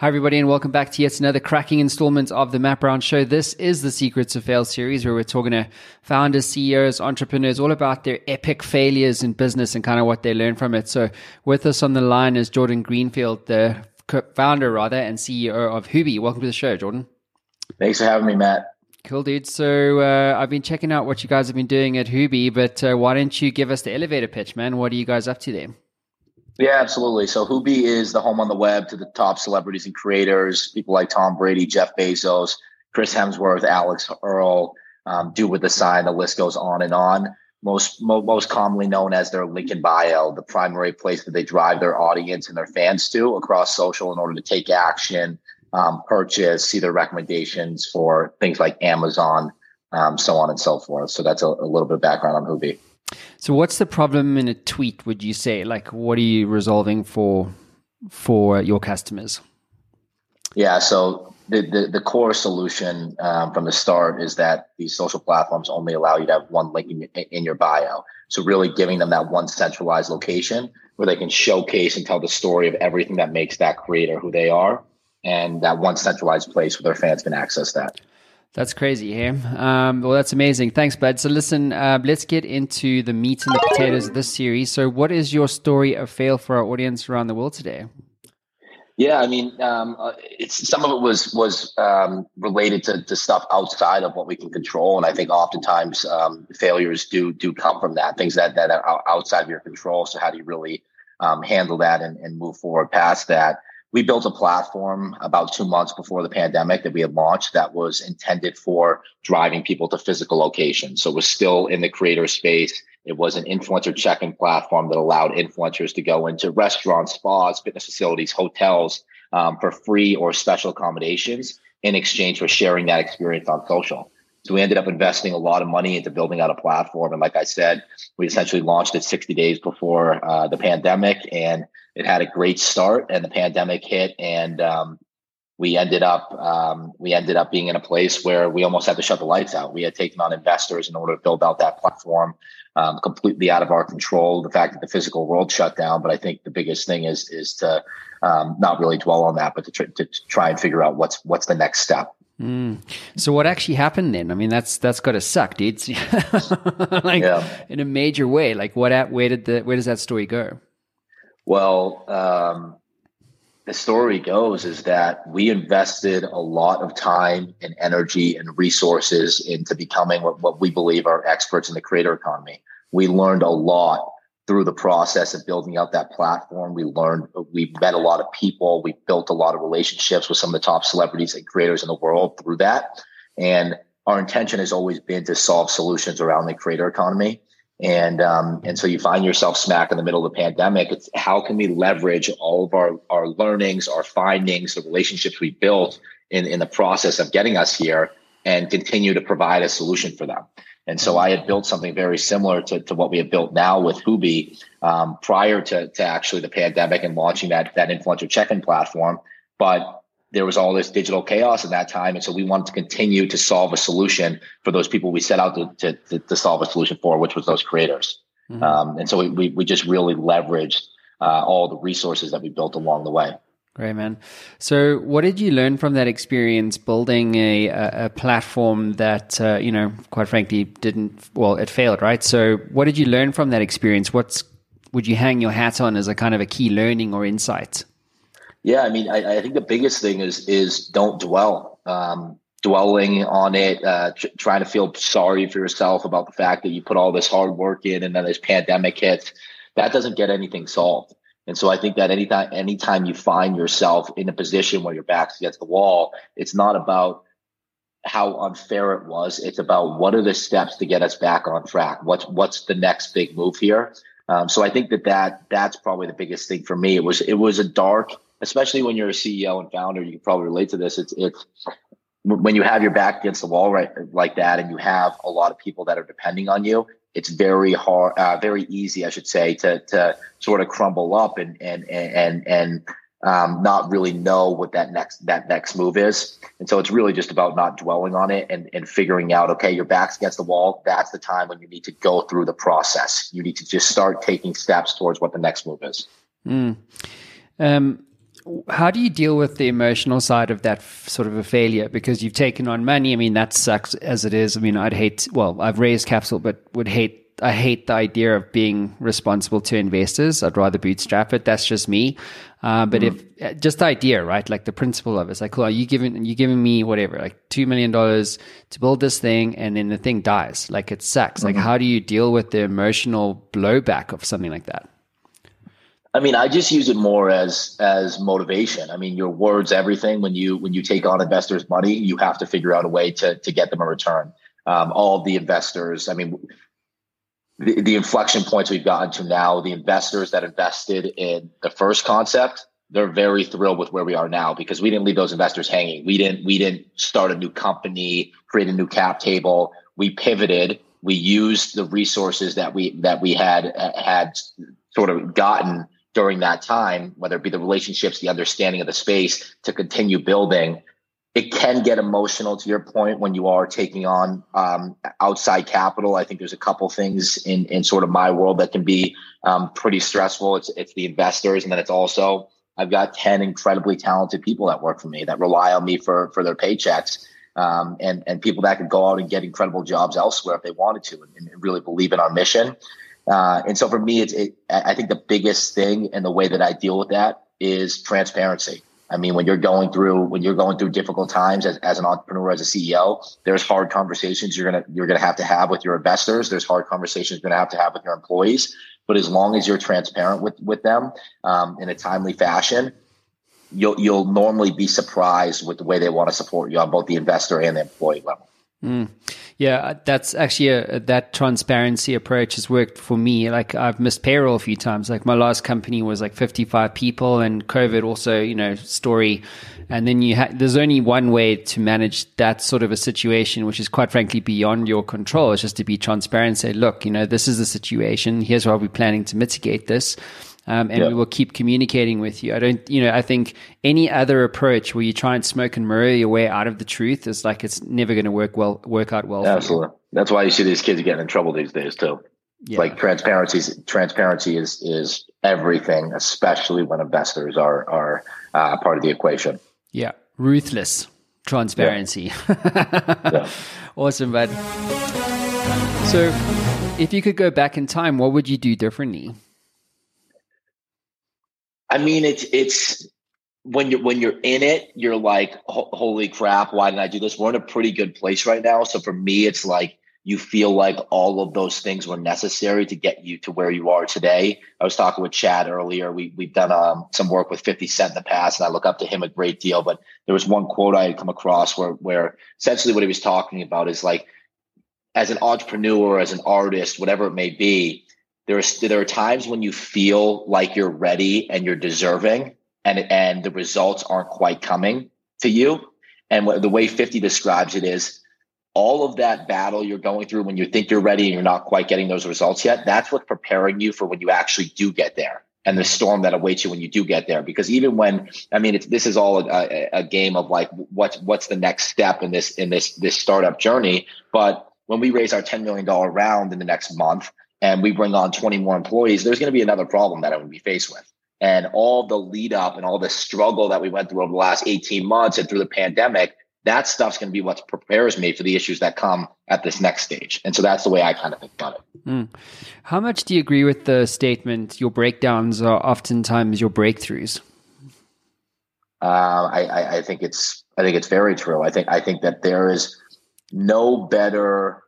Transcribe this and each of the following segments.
Hi, everybody, and welcome back to yet another cracking installment of the Matt Brown Show. This is the Secrets of Fail series where we're talking to founders, CEOs, entrepreneurs, all about their epic failures in business and kind of what they learn from it. So, with us on the line is Jordan Greenfield, the founder, rather, and CEO of hoo.be. Welcome to the show, Jordan. Thanks for having me, Matt. Cool, dude. So, uh, I've been checking out what you guys have been doing at hoo.be, but uh, why don't you give us the elevator pitch, man? What are you guys up to there? Yeah, absolutely. So hoo.be is the home on the web to the top celebrities and creators, people like Tom Brady, Jeff Bezos, Chris Hemsworth, Alix Earle, um, Dude with the Sign. The list goes on and on. Most mo- most commonly known as their link in bio, the primary place that they drive their audience and their fans to across social in order to take action, um, purchase, see their recommendations for things like Amazon, um, so on and so forth. So that's a, a little bit of background on hoo.be. So, what's the problem in a tweet? Would you say, like, what are you resolving for for your customers? Yeah, so the the, the core solution um, from the start is that these social platforms only allow you to have one link in in your bio. So, really giving them that one centralized location where they can showcase and tell the story of everything that makes that creator who they are, and that one centralized place where their fans can access that. That's crazy, hey? Um, well, that's amazing. Thanks, bud. So, listen, uh, let's get into the meat and the potatoes of this series. So, what is your story of fail for our audience around the world today? Yeah, I mean, um, uh, it's some of it was was um, related to, to stuff outside of what we can control, and I think oftentimes um, failures do do come from that things that that are outside of your control. So, how do you really um, handle that and, and move forward past that? We built a platform about two months before the pandemic that we had launched that was intended for driving people to physical locations. So it was still in the creator space. It was an influencer check-in platform that allowed influencers to go into restaurants, spas, fitness facilities, hotels um, for free or special accommodations in exchange for sharing that experience on social. So we ended up investing a lot of money into building out a platform. And like I said, we essentially launched it 60 days before uh, the pandemic and it had a great start and the pandemic hit. And um, we ended up um, we ended up being in a place where we almost had to shut the lights out. We had taken on investors in order to build out that platform, um, completely out of our control. The fact that the physical world shut down, but I think the biggest thing is is to um, not really dwell on that, but to, tr- to try and figure out what's what's the next step. Mm. So what actually happened then? I mean, that's that's got to suck, dude. like yeah. in a major way. Like what? At, where did the where does that story go? Well, um, the story goes is that we invested a lot of time and energy and resources into becoming what, what we believe are experts in the creator economy. We learned a lot through the process of building out that platform. We learned, we met a lot of people. We built a lot of relationships with some of the top celebrities and creators in the world through that. And our intention has always been to solve solutions around the creator economy. And um, and so you find yourself smack in the middle of the pandemic. It's how can we leverage all of our our learnings, our findings, the relationships we built in in the process of getting us here, and continue to provide a solution for them. And so I had built something very similar to, to what we have built now with hoo.be um, prior to, to actually the pandemic and launching that, that influencer check-in platform. But there was all this digital chaos in that time. And so we wanted to continue to solve a solution for those people we set out to, to, to solve a solution for, which was those creators. Mm-hmm. Um, and so we, we, we, just really leveraged uh, all the resources that we built along the way. Great, man. So, what did you learn from that experience building a, a, a platform that, uh, you know, quite frankly, didn't, well, it failed, right? So, what did you learn from that experience? What's, would you hang your hat on as a kind of a key learning or insight? Yeah, I mean, I, I think the biggest thing is is don't dwell. Um, dwelling on it, uh, tr- trying to feel sorry for yourself about the fact that you put all this hard work in, and then this pandemic hits. That doesn't get anything solved. And so I think that anytime anytime you find yourself in a position where your back's against the wall, it's not about how unfair it was. It's about what are the steps to get us back on track. What's what's the next big move here? Um, so I think that that that's probably the biggest thing for me. It was it was a dark, especially when you're a CEO and founder. You can probably relate to this. It's it's when you have your back against the wall right like that, and you have a lot of people that are depending on you it's very hard, uh, very easy, I should say, to to sort of crumble up and and and and um, not really know what that next that next move is. And so it's really just about not dwelling on it and and figuring out, okay, your back's against the wall. That's the time when you need to go through the process. You need to just start taking steps towards what the next move is. Mm. Um, how do you deal with the emotional side of that f- sort of a failure? Because you've taken on money. I mean, that sucks as it is. I mean, I'd hate. Well, I've raised capital, but would hate. I hate the idea of being responsible to investors. I'd rather bootstrap it. That's just me. Uh, but mm-hmm. if uh, just the idea, right? Like the principle of it, it's like, cool, are you giving you giving me whatever, like two million dollars to build this thing, and then the thing dies. Like it sucks. Mm-hmm. Like how do you deal with the emotional blowback of something like that? I mean, I just use it more as as motivation. I mean, your words everything. When you when you take on investors' money, you have to figure out a way to to get them a return. Um, all the investors, I mean, the, the inflection points we've gotten to now, the investors that invested in the first concept, they're very thrilled with where we are now because we didn't leave those investors hanging. We didn't we didn't start a new company, create a new cap table. We pivoted. We used the resources that we that we had had sort of gotten during that time, whether it be the relationships, the understanding of the space to continue building. It can get emotional to your point when you are taking on um, outside capital. I think there's a couple things in, in sort of my world that can be um, pretty stressful. It's, it's the investors. And then it's also, I've got 10 incredibly talented people that work for me that rely on me for, for their paychecks. Um, and, and people that could go out and get incredible jobs elsewhere if they wanted to and, and really believe in our mission. Uh, and so for me, it's, it, I think the biggest thing and the way that I deal with that is transparency. I mean, when you're going through when you're going through difficult times as, as an entrepreneur, as a CEO, there's hard conversations you're gonna you're gonna have to have with your investors. There's hard conversations you're gonna have to have with your employees. But as long as you're transparent with with them um, in a timely fashion, you'll you'll normally be surprised with the way they want to support you on both the investor and the employee level. Mm. Yeah, uh, that's actually a, that transparency approach has worked for me. Like I've missed payroll a few times. Like my last company was like 55 people and COVID also, you know, story. And then you ha- there's only one way to manage that sort of a situation, which is quite frankly beyond your control. It's just to be transparent say, look, you know, this is the situation. Here's how we're planning to mitigate this um, and we will keep communicating with you. I don't, you know, I think any other approach where you try and smoke and mirror your way out of the truth is like it's never going to work well, work out well. Absolutely. That's why you see these kids getting in trouble these days too. Yeah. Like transparency, transparency is is everything, especially when investors are are uh, part of the equation. Yeah, ruthless transparency. Yeah. yeah. Awesome, bud. So, if you could go back in time, what would you do differently? I mean, it's it's when you're when you're in it, you're like, holy crap, why didn't I do this? We're in a pretty good place right now. So for me, it's like you feel like all of those things were necessary to get you to where you are today. I was talking with Chad earlier. We we've done um, some work with 50 Cent in the past, and I look up to him a great deal. But there was one quote I had come across where where essentially what he was talking about is like as an entrepreneur, as an artist, whatever it may be, there are there are times when you feel like you're ready and you're deserving and and the results aren't quite coming to you. And the way 50 describes it is all of that battle you're going through when you think you're ready and you're not quite getting those results yet that's what's preparing you for when you actually do get there and the storm that awaits you when you do get there. Because even when i mean this is all a, a game of like what's what's the next step in this in this this startup journey? But when we raise our $10 million round in the next month and we bring on 20 more employees, there's going to be another problem that I would be faced with. And all the lead up and all the struggle that we went through over the last 18 months and through the pandemic, that stuff's going to be what prepares me for the issues that come at this next stage. And so that's the way I kind of think about it. Mm. How much do you agree with the statement, your breakdowns are oftentimes your breakthroughs? Uh, I, I, I think it's I think it's very true. I think I think that there is no better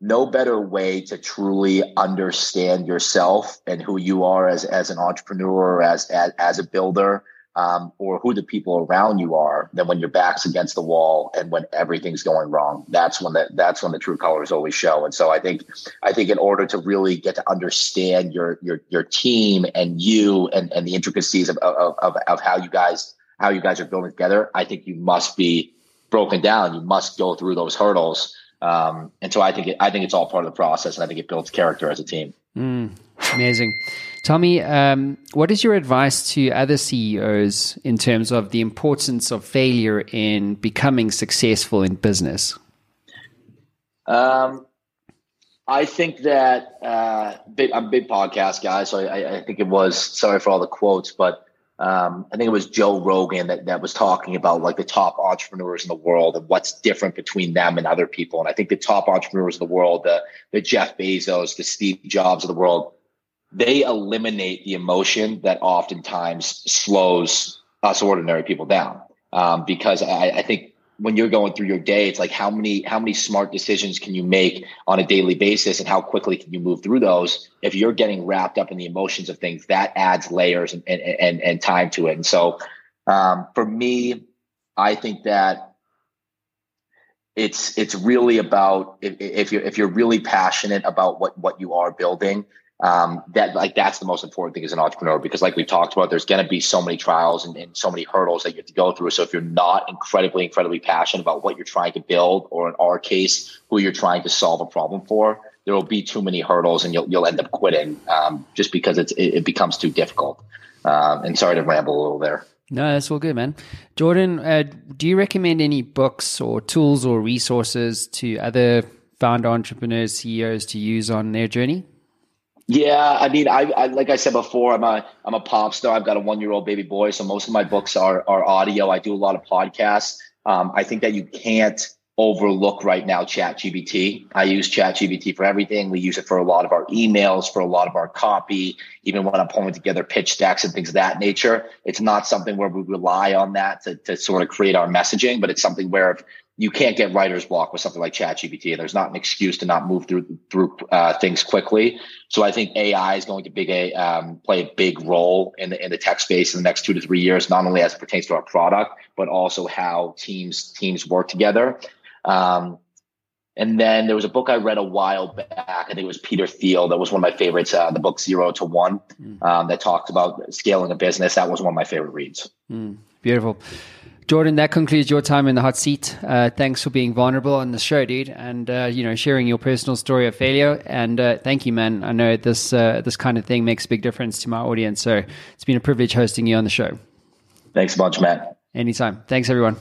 no better way to truly understand yourself and who you are as, as an entrepreneur, as, as, as a builder, um, or who the people around you are than when your back's against the wall and when everything's going wrong. That's when the, that's when the true colors always show. And so I think, I think in order to really get to understand your, your, your team and you and, and the intricacies of, of, of, of how you guys, how you guys are building together, I think you must be broken down. You must go through those hurdles um, and so I think it, I think it's all part of the process, and I think it builds character as a team. Mm, amazing. Tell me, um, what is your advice to other CEOs in terms of the importance of failure in becoming successful in business? Um, I think that uh, big, I'm a big podcast guy, so I, I, think it was sorry for all the quotes, but um, I think it was Joe Rogan that, that was talking about like the top entrepreneurs in the world and what's different between them and other people. And I think the top entrepreneurs in the world, the, the Jeff Bezos, the Steve Jobs of the world, they eliminate the emotion that oftentimes slows us ordinary people down. Um, because I, I think when you're going through your day, it's like how many how many smart decisions can you make on a daily basis, and how quickly can you move through those? If you're getting wrapped up in the emotions of things, that adds layers and and and, and time to it. And so, um, for me, I think that it's it's really about if, if you're if you're really passionate about what what you are building, um, that like that's the most important thing as an entrepreneur because like we talked about there's going to be so many trials and, and, so many hurdles that you have to go through so if you're not incredibly incredibly passionate about what you're trying to build or in our case who you're trying to solve a problem for there will be too many hurdles and you'll, you'll end up quitting um, just because it's, it, it becomes too difficult um, and sorry to ramble a little there no, that's all good, man. Jordan, uh, do you recommend any books or tools or resources to other founder entrepreneurs, CEOs to use on their journey? Yeah, I mean, I, I, like I said before, I'm a I'm a pop star. I've got a one year old baby boy, so most of my books are are audio. I do a lot of podcasts. Um, I think that you can't overlook right now ChatGPT. I use ChatGPT for everything. We use it for a lot of our emails, for a lot of our copy, even when I'm pulling together pitch decks and things of that nature. It's not something where we rely on that to, to sort of create our messaging, but it's something where if you can't get writer's block with something like ChatGPT. There's not an excuse to not move through through uh, things quickly. So I think AI is going to big a, um, play a big role in the in the tech space in the next two to three years, not only as it pertains to our product, but also how teams teams work together. Um, and then there was a book I read a while back. I think it was Peter Thiel. That was one of my favorites. Uh, the book Zero to One, mm. um, that talked about scaling a business. That was one of my favorite reads. Mm, beautiful. Jordan, that concludes your time in the hot seat. Uh, thanks for being vulnerable on the show, dude, and uh, you know sharing your personal story of failure. And uh, thank you, man. I know this uh, this kind of thing makes a big difference to my audience, so it's been a privilege hosting you on the show. Thanks a bunch, Matt. Anytime. Thanks, everyone.